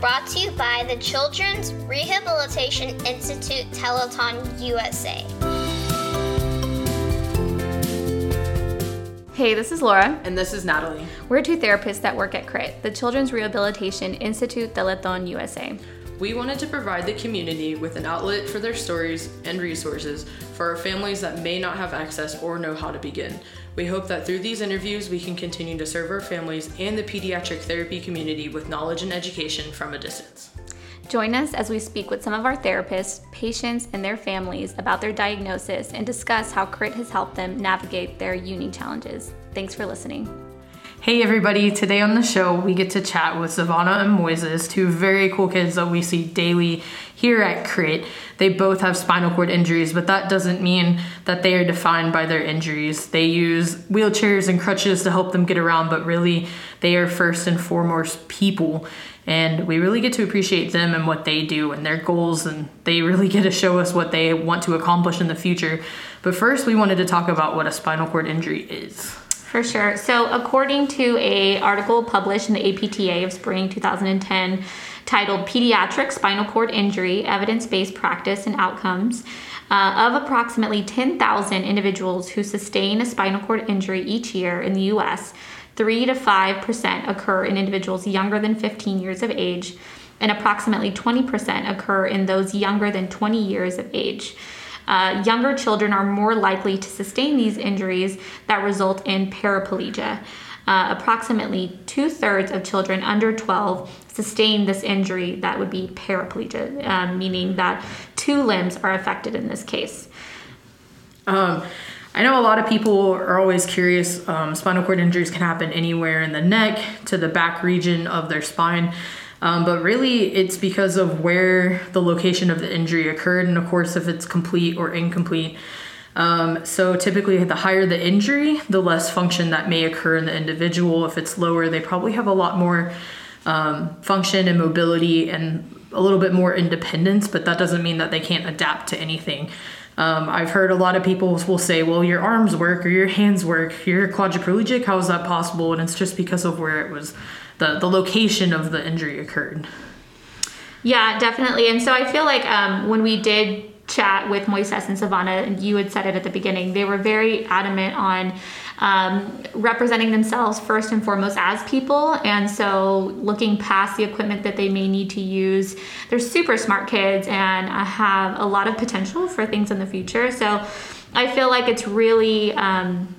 brought to you by the Children's Rehabilitation Institute Telethon USA. Hey, this is Laura. And this is Natalie. We're two therapists that work at CRIT, the Children's Rehabilitation Institute Telethon USA. We wanted to provide the community with an outlet for their stories and resources for our families that may not have access or know how to begin. We hope that through these interviews, we can continue to serve our families and the pediatric therapy community with knowledge and education from a distance. Join us as we speak with some of our therapists, patients, and their families about their diagnosis and discuss how CRIT has helped them navigate their unique challenges. Thanks for listening. Hey everybody, today on the show we get to chat with Zivanna and Moises, two very cool kids that we see daily here at CRIT. They both have spinal cord injuries, but that doesn't mean that they are defined by their injuries. They use wheelchairs and crutches to help them get around, but really they are first and foremost people. And we really get to appreciate them and what they do and their goals, and they really get to show us what they want to accomplish in the future. But first, we wanted to talk about what a spinal cord injury is. For sure. So, according to a article published in the APTA of spring 2010 titled "Pediatric Spinal Cord Injury: Evidence-Based Practice and Outcomes," uh, of approximately 10,000 individuals who sustain a spinal cord injury each year in the U.S., three to five percent occur in individuals younger than 15 years of age, and approximately 20% occur in those younger than 20 years of age. Uh, younger children are more likely to sustain these injuries that result in paraplegia. Uh, approximately two thirds of children under 12 sustain this injury that would be paraplegia, um, meaning that two limbs are affected in this case. Um, I know a lot of people are always curious. Um, spinal cord injuries can happen anywhere in the neck to the back region of their spine. Um, but really, it's because of where the location of the injury occurred, and of course, if it's complete or incomplete. Um, so, typically, the higher the injury, the less function that may occur in the individual. If it's lower, they probably have a lot more um, function and mobility and a little bit more independence, but that doesn't mean that they can't adapt to anything. Um, I've heard a lot of people will say, well, your arms work or your hands work, you're quadriplegic, how is that possible? And it's just because of where it was the, the location of the injury occurred. Yeah, definitely. And so I feel like um, when we did chat with Moises and Zivanna, and you had said it at the beginning, they were very adamant on um, representing themselves first and foremost as people. And so looking past the equipment that they may need to use. They're super smart kids and have a lot of potential for things in the future. So I feel like it's really. Um,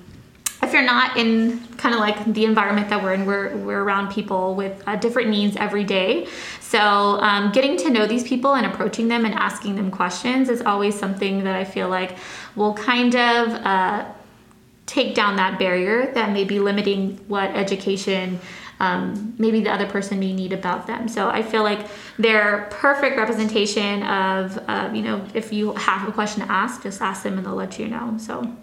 if you're not in kind of like the environment that we're in, we're, we're around people with uh, different needs every day. So, um, getting to know these people and approaching them and asking them questions is always something that I feel like will kind of uh, take down that barrier that may be limiting what education um, maybe the other person may need about them. So I feel like they're perfect representation of, uh, you know, if you have a question to ask, just ask them and they'll let you know. So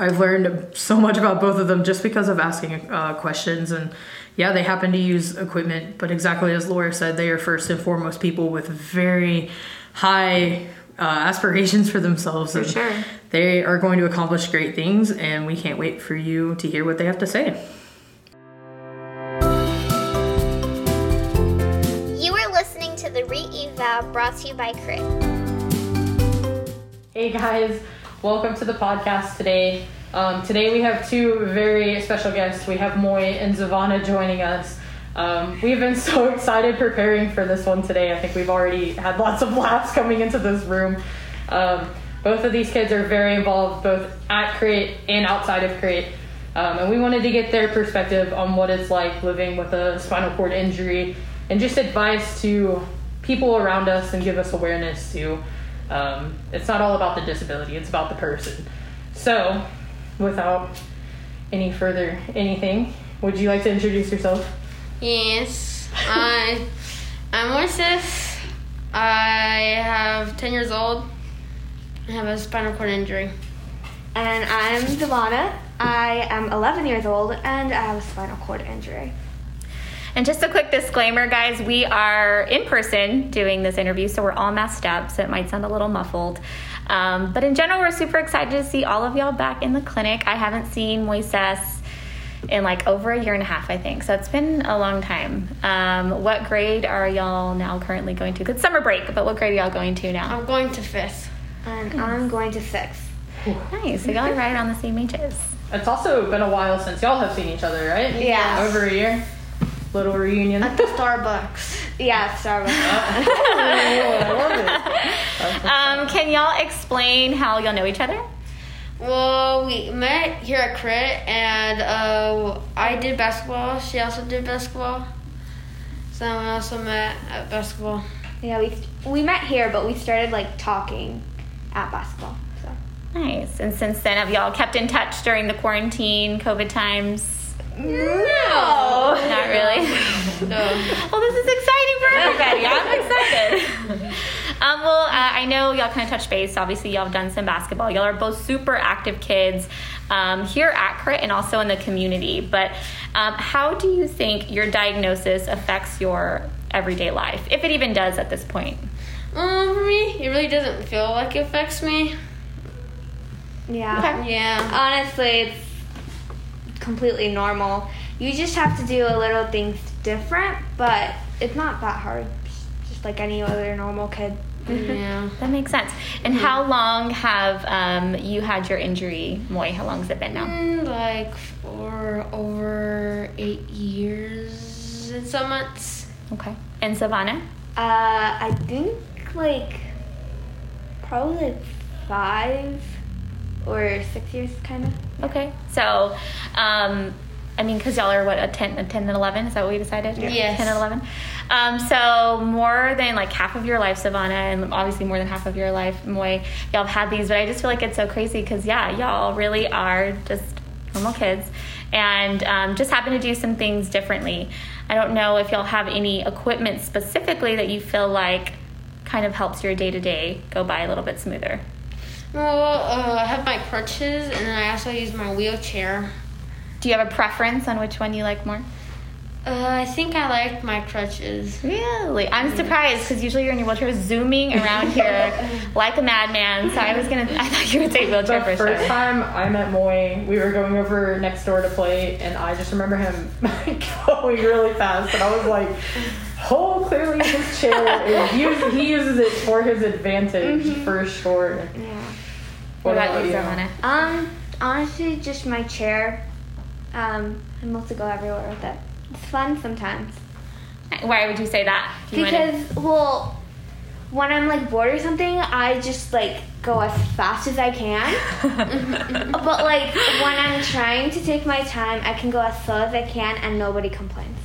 I've learned so much about both of them just because of asking uh, questions. And yeah, they happen to use equipment, but exactly as Laura said, they are first and foremost people with very high uh, aspirations for themselves. For sure. They are going to accomplish great things, and we can't wait for you to hear what they have to say. You are listening to the Re-Eval brought to you by CRIT. Hey guys. Welcome to the podcast today. Um, today we have two very special guests. We have Moy and Zivanna joining us. Um, we've been so excited preparing for this one today. I think we've already had lots of laughs coming into this room. Um, both of these kids are very involved, both at CRIT and outside of CRIT. Um, and we wanted to get their perspective on what it's like living with a spinal cord injury and just advice to people around us and give us awareness to um, it's not all about the disability, it's about the person. So, without any further anything, would you like to introduce yourself? Yes, I, I'm Moises. I have 10 years old. I have a spinal cord injury. And I'm Zivanna. I am 11 years old and I have a spinal cord injury. And just a quick disclaimer, guys, we are in person doing this interview, so we're all masked up, so it might sound a little muffled. Um, but in general, we're super excited to see all of y'all back in the clinic. I haven't seen Moises in like over a year and a half, I think. So it's been a long time. Um, what grade are y'all now currently going to? Good summer break, but what grade are y'all going to now? I'm going to fifth. And I'm going to sixth. Nice. So y'all are right around the same ages. It's also been a while since y'all have seen each other, right? Yeah. Over a year. Little reunion. At the Starbucks. Yeah, Starbucks. I love it. Um, can y'all explain how y'all know each other? Well, we met here at Crit, and uh, I did basketball. She also did basketball. So we also met at basketball. yeah, we we met here, but we started like talking at basketball. So. Nice. And since then, have y'all kept in touch during the quarantine, COVID times? No. Not really. No. well, this is exciting for everybody. I'm excited. Um, well, uh, I know y'all kind of touched base. Obviously, y'all have done some basketball. Y'all are both super active kids um, here at Crit and also in the community. But um, how do you think your diagnosis affects your everyday life, if it even does at this point? Um, for me, it really doesn't feel like it affects me. Yeah. Yeah. Honestly, it's completely normal. You just have to do a little things different, but it's not that hard. Just like any other normal kid. Yeah. That makes sense. And how long have um, you had your injury, Moy? How long has it been now? Mm, Like for over eight years and some months. Okay. And Zivanna? Uh, I think like probably like five or six years, kind of. Okay. So, um, I mean, because y'all are what, a 10, a 10 and 11? Is that what we decided? Yes. 10 and 11. Um, so, more than like half of your life, Zivanna, and obviously more than half of your life, Moy, y'all have had these, but I just feel like it's so crazy because, yeah, y'all really are just normal kids and um, just happen to do some things differently. I don't know if y'all have any equipment specifically that you feel like kind of helps your day to day go by a little bit smoother. Well, uh, I have my crutches, and then I also use my wheelchair. Do you have a preference on which one you like more? Uh, I think I like my crutches. Really? I'm surprised because usually you're in your wheelchair zooming around here like a madman. So I was gonna, I thought you would say wheelchair The for first sure. time I met Moy, we were going over next door to play, and I just remember him going really fast, and I was like, "Oh, clearly his chair is used, he uses it for his advantage for sure." Yeah. What about you, Zivanna? Um, honestly, just my chair. Um, I'm able to go everywhere with it. It's fun sometimes. Why would you say that? You wanna- Because, well, when I'm like bored or something, I just like go as fast as I can. but like when I'm trying to take my time, I can go as slow as I can and nobody complains.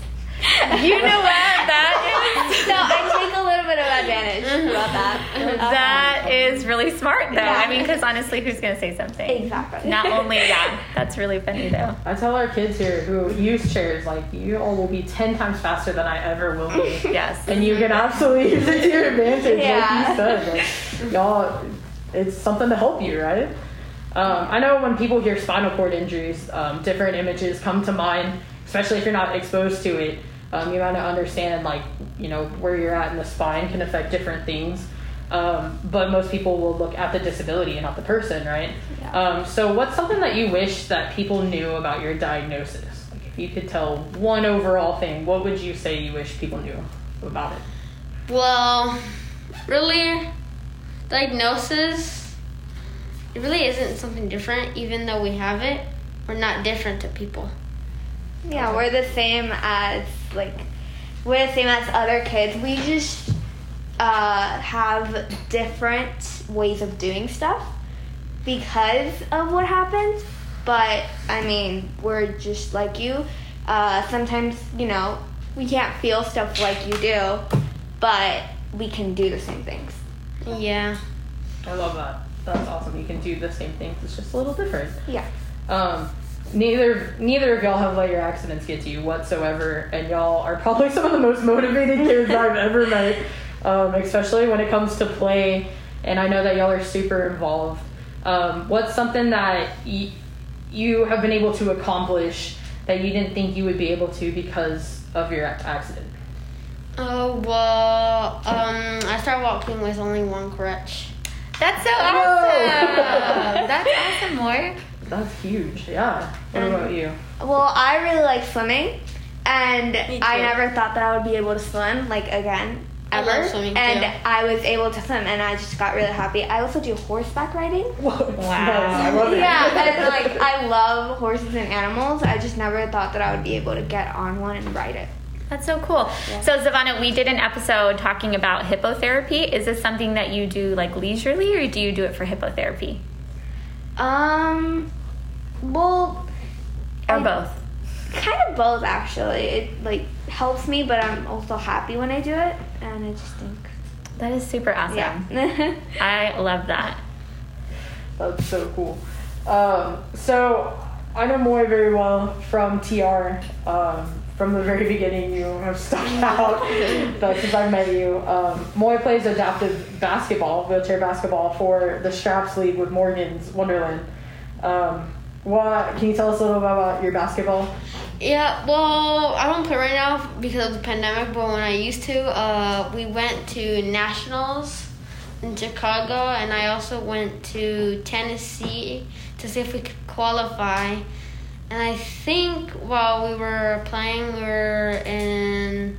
You know what that is? So I take a little bit of advantage about that. That is really smart though. Yeah. I mean, because honestly, who's gonna say something? Exactly. Not only that, that's really funny though. I tell our kids here who use chairs, like, you all will be 10 times faster than I ever will be. Yes. and you can absolutely use it to your advantage, Yeah. like you said. Like, y'all, it's something to help you, right? Um, I know when people hear spinal cord injuries, um, different images come to mind, especially if you're not exposed to it. Um, you might understand, like, you know, where you're at in the spine can affect different things. Um, but most people will look at the disability and not the person, right? Yeah. Um, so, what's something that you wish that people knew about your diagnosis? Like, if you could tell one overall thing, what would you say you wish people knew about it? Well, really, diagnosis, it really isn't something different, even though we have it. We're not different to people. Yeah, we're the same as like we're the same as other kids. We just uh, have different ways of doing stuff because of what happens. But I mean, we're just like you. Uh, sometimes you know we can't feel stuff like you do, but we can do the same things. Yeah. I love that. That's awesome. You can do the same things. It's just a little different. Yeah. Um, neither neither of y'all have let your accidents get to you whatsoever, and y'all are probably some of the most motivated kids I've ever met. Um, especially when it comes to play, and I know that y'all are super involved. Um, what's something that y- you have been able to accomplish that you didn't think you would be able to because of your accident? Oh, well, um, I started walking with only one crutch. That's so Whoa. awesome. That's awesome, more. That's huge. Yeah. What Um, about you? Well, I really like swimming, and I never thought that I would be able to swim like again I ever. love swimming, and too. I was able to swim, and I just got really happy. I also do horseback riding. I love it. Yeah, and like I love horses and animals. I just never thought that I would be able to get on one and ride it. That's so cool. So, Zivanna, we did an episode talking about hippotherapy. Is this something that you do like leisurely, or do you do it for hippotherapy, Um, well, or I- both? kind of both actually. It like helps me, but I'm also happy when I do it, and I just think, That is super awesome. yeah. I love that. That's so cool. Um, so I know Moy very well from TR. Um, from the very beginning, you have stuck out. but since I met you, um, Moy plays adaptive basketball, wheelchair basketball for the Straps League with Morgan's Wonderland. Um, what can you tell us a little bit about your basketball? Yeah, well, I don't play right now because of the pandemic, but when I used to, uh, we went to nationals in Chicago, and I also went to Tennessee to see if we could qualify. And I think while we were playing, we were in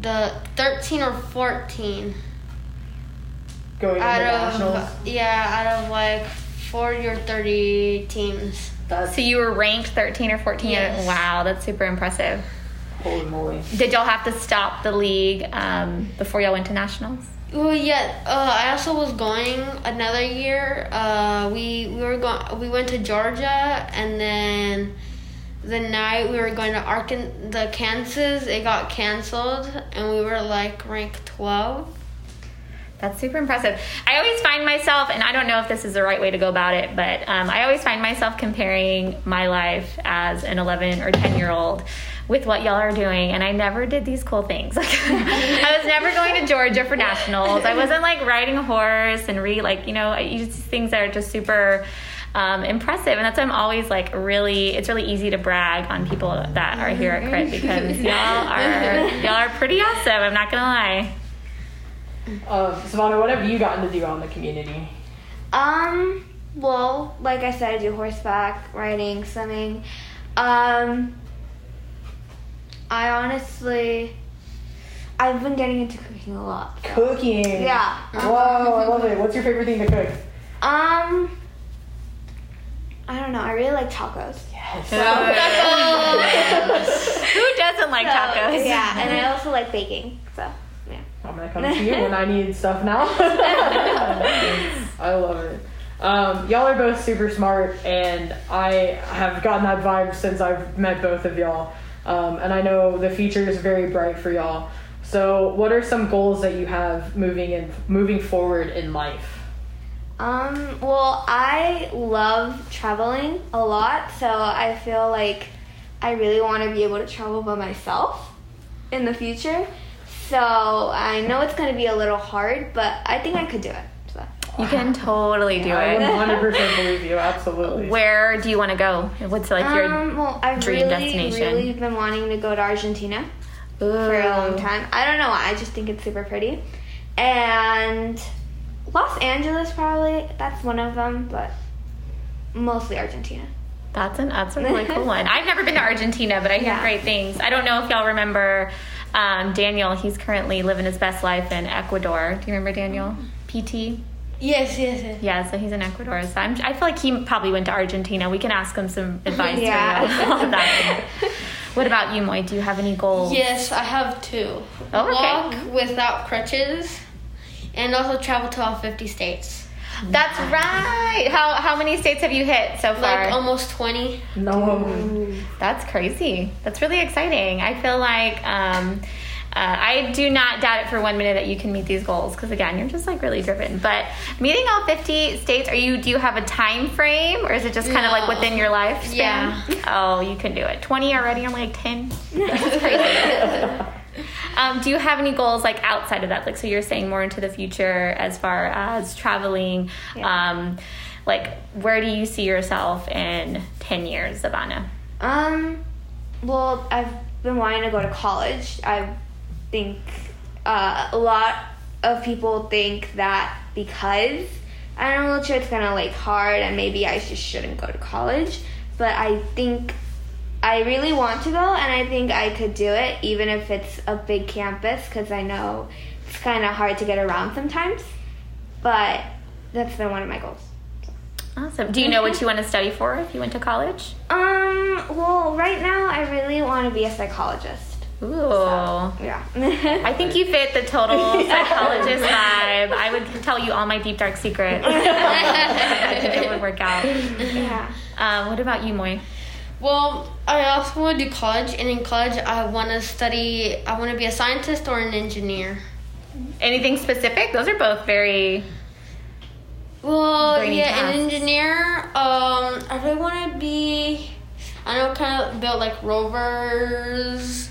the 13 or 14 Going into out nationals. of yeah, out of like 40 or 30 teams. That's So you were ranked 13 or 14. Yes. Wow, that's super impressive. holy moly. Did y'all have to stop the league um, before y'all went to nationals? Well, yeah. Uh, I also was going another year. Uh, we we were going. We went to Georgia, and then the night we were going to Arkan, the Kansas. It got canceled, and we were like ranked twelve. That's super impressive. I always find myself, and I don't know if this is the right way to go about it, but um, I always find myself comparing my life as an 11 or 10 year old with what y'all are doing, and I never did these cool things. Like, I was never going to Georgia for nationals. I wasn't like riding a horse and re like you know I- you just things that are just super. Um, impressive, and that's why I'm always like really. It's really easy to brag on people that are here at Crit because y'all are y'all are pretty awesome. I'm not gonna lie. Um, Zivanna, what have you gotten to do out in the community? Um, well, like I said, I do horseback riding, swimming. Um, I honestly, I've been getting into cooking a lot. so- Cooking. Yeah. Whoa, I love it. What's your favorite thing to cook? Um, I don't know. I really like tacos. Yes. Who doesn't like So, tacos? Yeah, and I also like baking. So. I'm gonna come to you when I need stuff now. I love it. Um, y'all are both super smart, and I have gotten that vibe since I've met both of y'all. Um, and I know the future is very bright for y'all. So, what are some goals that you have moving in moving forward in life? Um, well, I love traveling a lot, so I feel like I really want to be able to travel by myself in the future. So I know it's going to be a little hard, but I think I could do it. So. You can totally do I it. 100% believe you. Absolutely. Where do you want to go? What's like your Um, well, I've dream really, destination? really been wanting to go to Argentina for a long time. I don't know why. I just think it's super pretty. And Los Angeles, probably. That's one of them, but mostly Argentina. That's an that's a really cool one. I've never been to Argentina, but I hear Yeah. great things. I don't know if y'all remember um, Daniel. He's currently living his best life in Ecuador. Do you remember Daniel? PT. Yes, yes, yes. Yeah, so he's in Ecuador. So I'm, I feel like he probably went to Argentina. We can ask him some advice Yeah. for you on that. What about you, Moy? Do you have any goals? Yes, I have two. Oh, okay. Walk without crutches, and also travel to all 50 states. That's right. How how many states have you hit so far? Like almost 20. No. That's crazy. That's really exciting. I feel like um, uh, I do not doubt it for one minute that you can meet these goals because again, you're just like really driven. But meeting all 50 states, are you? Do you have a time frame, or is it just kind of like within your lifespan? Yeah. Oh, you can do it. 20 already. I'm like 10. That's crazy. Um, do you have any goals like outside of that? Like, so you're saying more into the future as far as traveling. Yeah. Um, like, where do you see yourself in 10 years, Zivanna? Um, well, I've been wanting to go to college. I think uh, a lot of people think that because I'm a sure it's gonna like hard and maybe I just shouldn't go to college. But I think I really want to go and I think I could do it even if it's a big campus because I know it's kind of hard to get around sometimes. But that's been one of my goals. Awesome. Do you know what you want to study for if you went to college? Um, well, right now I really want to be a psychologist. Ooh. Yeah. I think you fit the total psychologist vibe. I would tell you all my deep dark secrets. It would work out. yeah. Um, what about you, Moy? Well, I also want to do college, and in college, I want to study. I want to be a scientist or an engineer. Anything specific? Those are both very. Well, yeah, tasks. an engineer. Um, I really want to be. I know, kind of build like rovers.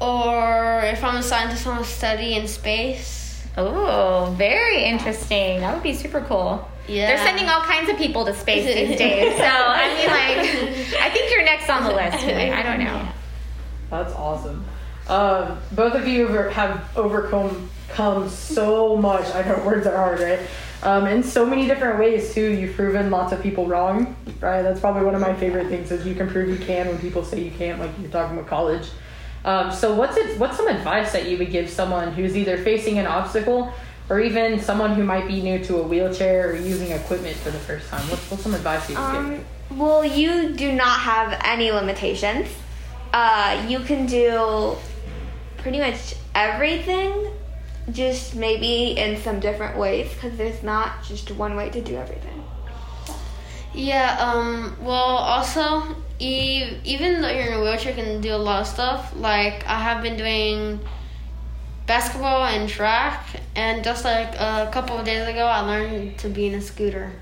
Or if I'm a scientist, I want to study in space. Oh, very interesting. That would be super cool. Yeah. They're sending all kinds of people to space these days. So, I mean, like, I think you're next on the list, Moy. I don't know. That's awesome. Um, both of you have- have overcome come so much. I know words are hard, right? Um, in so many different ways too. You've proven lots of people wrong, right? That's probably one of my favorite things is you can prove you can when people say you can't. Like you're talking about college. Um, so what's it? What's some advice that you would give someone who's either facing an obstacle or even someone who might be new to a wheelchair or using equipment for the first time? What's, what's some advice you would give? Um, well, you do not have any limitations. Uh, you can do pretty much everything, just maybe in some different ways, because there's not just one way to do everything. Yeah. Um. Well, also, e- even though you're in a wheelchair, you can do a lot of stuff. Like I have been doing basketball and track, and just like a couple of days ago, I learned to be in a scooter.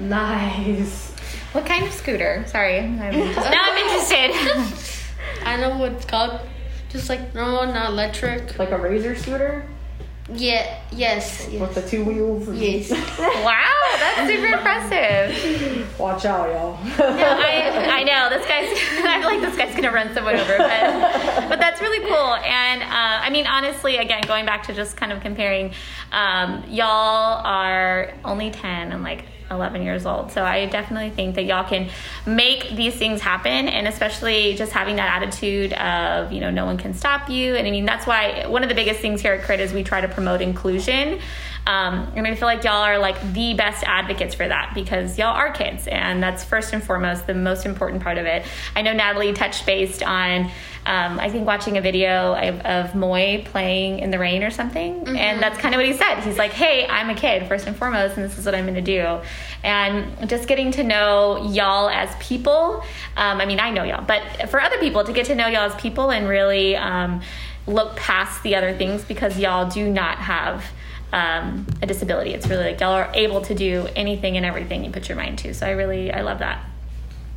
Nice. What kind of scooter? Sorry. I'm, now I'm interested. I know what it's called. Just like normal, not electric. Like a razor scooter Yeah. Yes. with the two wheels. and- Yes. wow, that's super impressive. Watch out, y'all. I, I know this guy's. I feel like this guy's gonna run someone over, but but that's really cool. And uh, I mean, honestly, again, going back to just kind of comparing, um, y'all are only ten and like. 11 years old. So I definitely think that y'all can make these things happen and especially just having that attitude of, you know, no one can stop you. And I mean, that's why one of the biggest things here at CRIT is we try to promote inclusion. Um, and I feel like y'all are like the best advocates for that because y'all are kids, and that's first and foremost the most important part of it. I know Natalie touched based on, um, I think, watching a video of, of Moy playing in the rain or something, and that's kind of what he said. He's like, "Hey, I'm a kid first and foremost, and this is what I'm going to do." And just getting to know y'all as people. Um, I mean, I know y'all, but for other people to get to know y'all as people and really um, look past the other things because y'all do not have um, a disability. It's really like y'all are able to do anything and everything you put your mind to. So I really, I love that.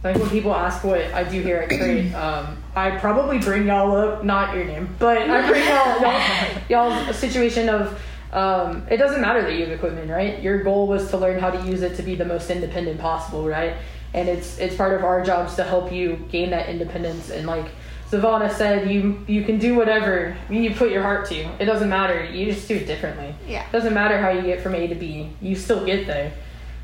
Like when people ask what I do here at CRIT, um, I probably bring y'all up, not your name, but I bring y'all, y'all y'all's situation of um, it doesn't matter that you have equipment, right? Your goal was to learn how to use it to be the most independent possible, right? And it's it's part of our jobs to help you gain that independence. And like Zivanna said, you you can do whatever you put your heart to. It doesn't matter. You just do it differently. Yeah. It doesn't matter how you get from A to B. You still get there.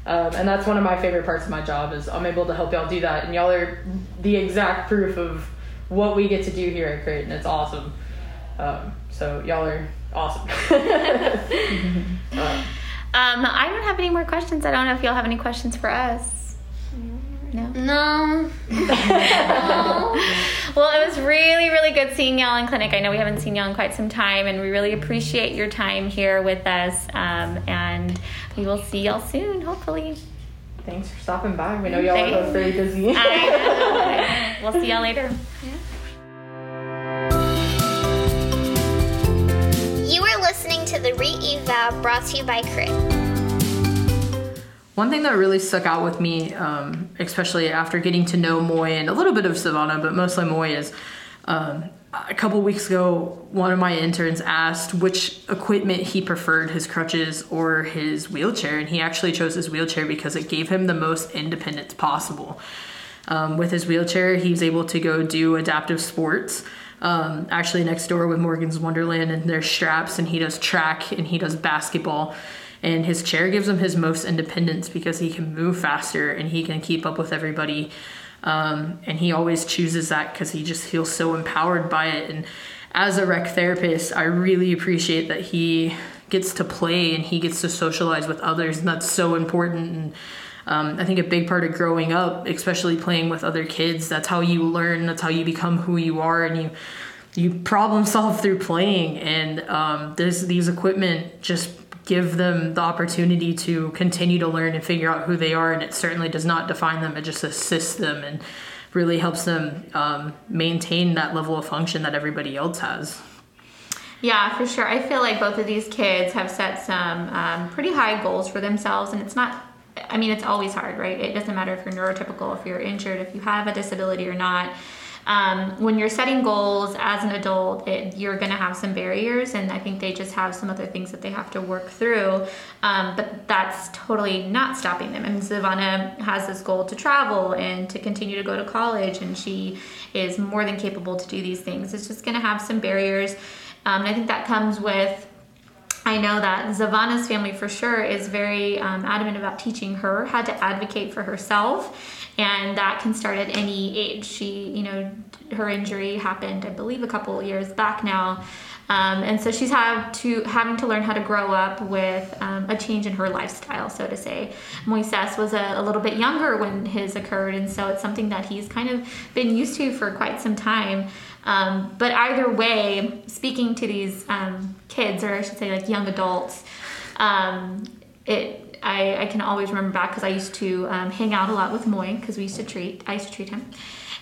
Um, and that's one of my favorite parts of my job is I'm able to help y'all do that. And y'all are the exact proof of what we get to do here at CRIT, and it's awesome. Um, so y'all are awesome. Uh, Um, I don't have any more questions. I don't know if y'all have any questions for us. No. No. Well, it was really, really good seeing y'all in clinic. I know we haven't seen y'all in quite some time, and we really appreciate your time here with us. Um, and we will see y'all soon, hopefully. thanks for stopping by. We know y'all are both very busy. I know. we'll see y'all later. You are listening to the re-eval brought to you by Crit. One thing that really stuck out with me, um, especially after getting to know Moy and a little bit of Zivanna, but mostly Moy, is um, a couple weeks ago, one of my interns asked which equipment he preferred, his crutches or his wheelchair, and he actually chose his wheelchair because it gave him the most independence possible. Um, with his wheelchair, he was able to go do adaptive sports. Um, actually, next door with Morgan's Wonderland, and there's straps, and he does track and he does basketball. And his chair gives him his most independence because he can move faster and he can keep up with everybody. Um, and he always chooses that because he just feels so empowered by it. And as a rec therapist, I really appreciate that he gets to play and he gets to socialize with others. And that's so important. And um, I think a big part of growing up, especially playing with other kids, that's how you learn, that's how you become who you are. And you, you problem solve through playing and um, this, these equipment just give them the opportunity to continue to learn and figure out who they are and it certainly does not define them it just assists them and really helps them um, maintain that level of function that everybody else has yeah, for sure. I feel like both of these kids have set some um, pretty high goals for themselves, and it's not. I mean, it's always hard, right? It doesn't matter if you're neurotypical, if you're injured, if you have a disability or not um, when you're setting goals as an adult, it, you're going to have some barriers, and I think they just have some other things that they have to work through. Um, but that's totally not stopping them. And Zivanna has this goal to travel and to continue to go to college, and she is more than capable to do these things. It's just going to have some barriers. Um, and I think that comes with I know that Zivanna's family for sure is very um, adamant about teaching her how to advocate for herself and that can start at any age. She, you know, her injury happened, I believe, a couple years back now. Um, and so she's had to having to learn how to grow up with um, a change in her lifestyle, so to say. Moises was a, a, little bit younger when his occurred, and so it's something that he's kind of been used to for quite some time. Um, but either way, speaking to these um, kids, or I should say, like young adults, um, it I, I can always remember back because I used to um, hang out a lot with Moy because we used to treat I used to treat him,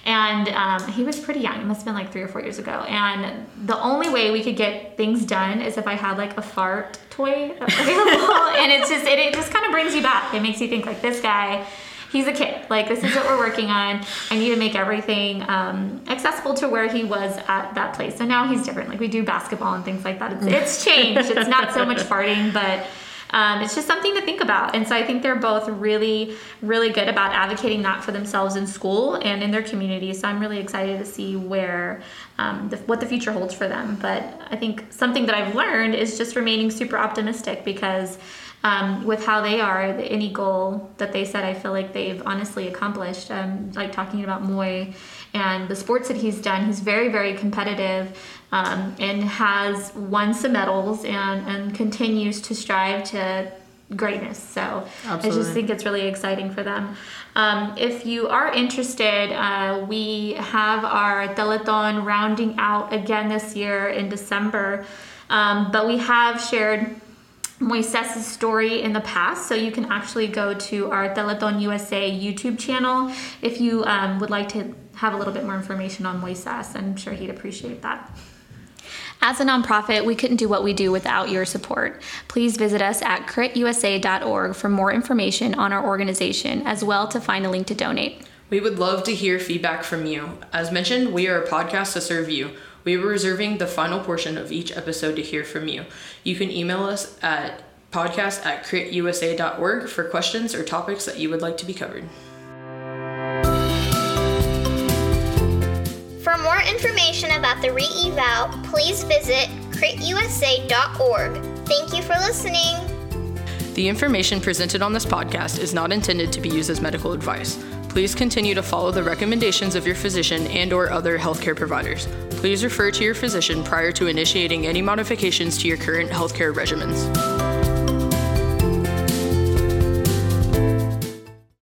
and um, he was pretty young. It must have been like three or four years ago. And the only way we could get things done is if I had like a fart toy available, and it's just it, it just kind of brings you back. It makes you think like this guy. He's a kid. Like this is what we're working on. I need to make everything um, accessible to where he was at that place. So now he's different. Like we do basketball and things like that. It's, it's changed. It's not so much farting, but um, it's just something to think about. And so I think they're both really, really good about advocating that for themselves in school and in their community. So I'm really excited to see where um, the, what the future holds for them. But I think something that I've learned is just remaining super optimistic because. Um, with how they are, any goal that they set, I feel like they've honestly accomplished. Um, like talking about Moy and the sports that he's done, he's very, very competitive um, and has won some medals and, and continues to strive to greatness. So Absolutely. I just think it's really exciting for them. Um, if you are interested, uh, we have our telethon rounding out again this year in December. Um, but we have shared Moises' story in the past, so you can actually go to our Telethon USA YouTube channel if you um, would like to have a little bit more information on Moises. I'm sure he'd appreciate that. As a nonprofit, we couldn't do what we do without your support. Please visit us at critusa.org for more information on our organization, as well to find a link to donate. We would love to hear feedback from you. As mentioned, we are a podcast to serve you. We were reserving the final portion of each episode to hear from you. You can email us at podcast at critusa.org for questions or topics that you would like to be covered. For more information about the re-eval, please visit critusa.org. Thank you for listening. The information presented on this podcast is not intended to be used as medical advice. Please continue to follow the recommendations of your physician and or other healthcare providers. Please refer to your physician prior to initiating any modifications to your current healthcare regimens.